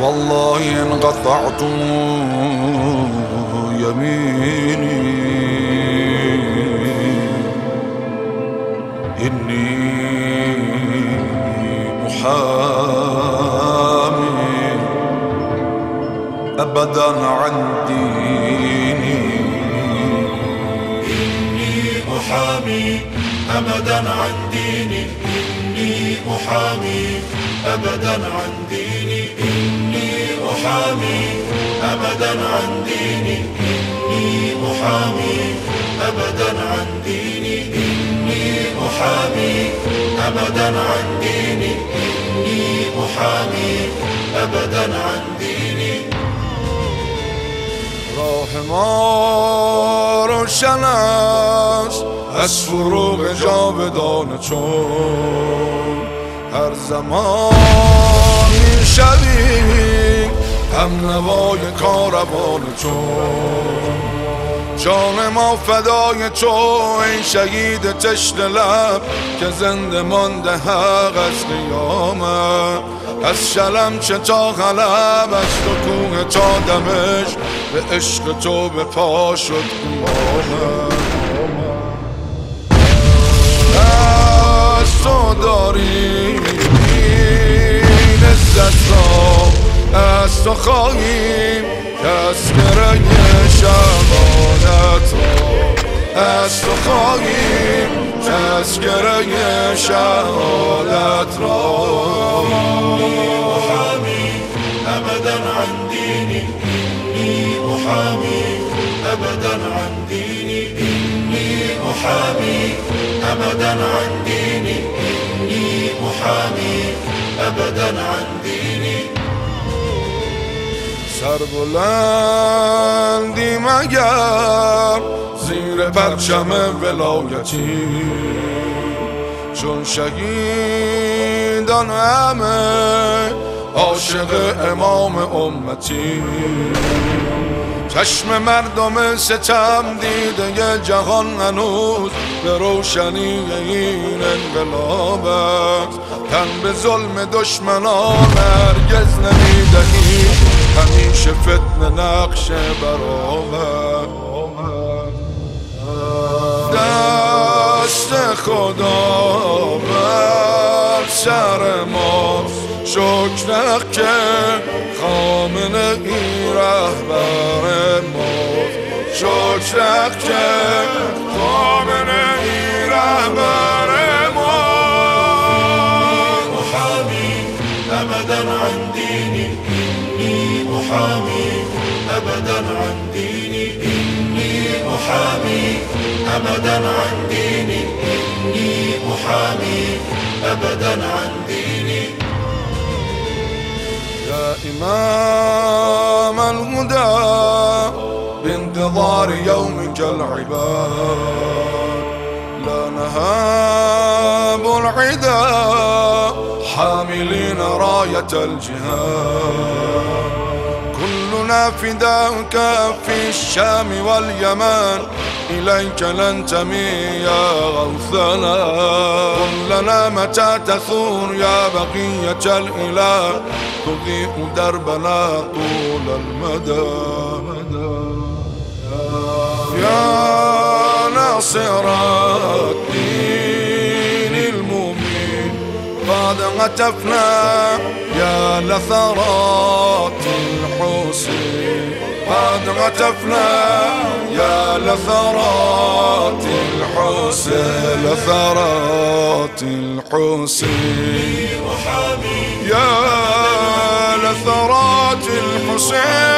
والله إن قطعت يميني. إني محامي أبدا عن ديني. إني محامي أبدا عن ديني. إني محامي أبدا عن ديني. محامي أبدا عن ديني. إني محامي أبدا عن ديني. إني محامي أبدا عن ديني. إني محامي أبدا عن ديني. راه ما روشن است از فروغ جاودانه چون هر زمان شویم هم نوای کاروان چون جان ما فدای تو ای شهید تشت لب که زنده مانده حق از قیامت. از شلم چه تا غلب از تو کوه تا دمش به عشق تو به پا شد قیامت. از تو داریم این عزت تو خواهیم تذکره شهادت را از تو خواهیم تذکره شهادت را محامي أبدا عن ديني إني محامي أبدا عن ديني عن ديني. سر بلندی مگر زیر پرچم ولایتی؟ چون شهیدان همه عاشق امام امتی. چشم مردم ستم دیده جهان هنوز به روشنی این انقلاب تن به ظلم دشمنان هرگز همیشه فتن نقش برآمد دست خدا بر سر ما شکر که خامنه ای رهبر ما شکر که خامنه ای رهبر ما محامي أبدا عن ديني محامي. أبدا عن ديني إني محامي. أبدا عن ديني إني محامي. أبدا عن ديني. يا إمام الهدى بانتظار يومك العباد. لا نهاب العدا حاملين راية الجهاد. كلنا فداك في الشام واليمن. إليك ننتمي يا غوثنا. قل لنا متى تثور يا بقية الإله. تضيء دربنا طول المدى. يا ناصر قد هتفنا يا لثرات الحسين قد هتفنا يا لثرات الحسين لثرات الحسين يا لثرات الحسين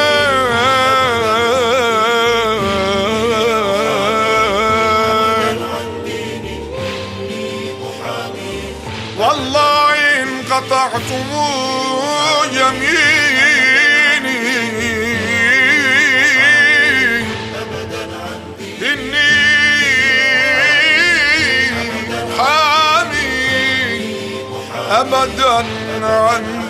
قطعتم يميني. إني حامي أبدا عني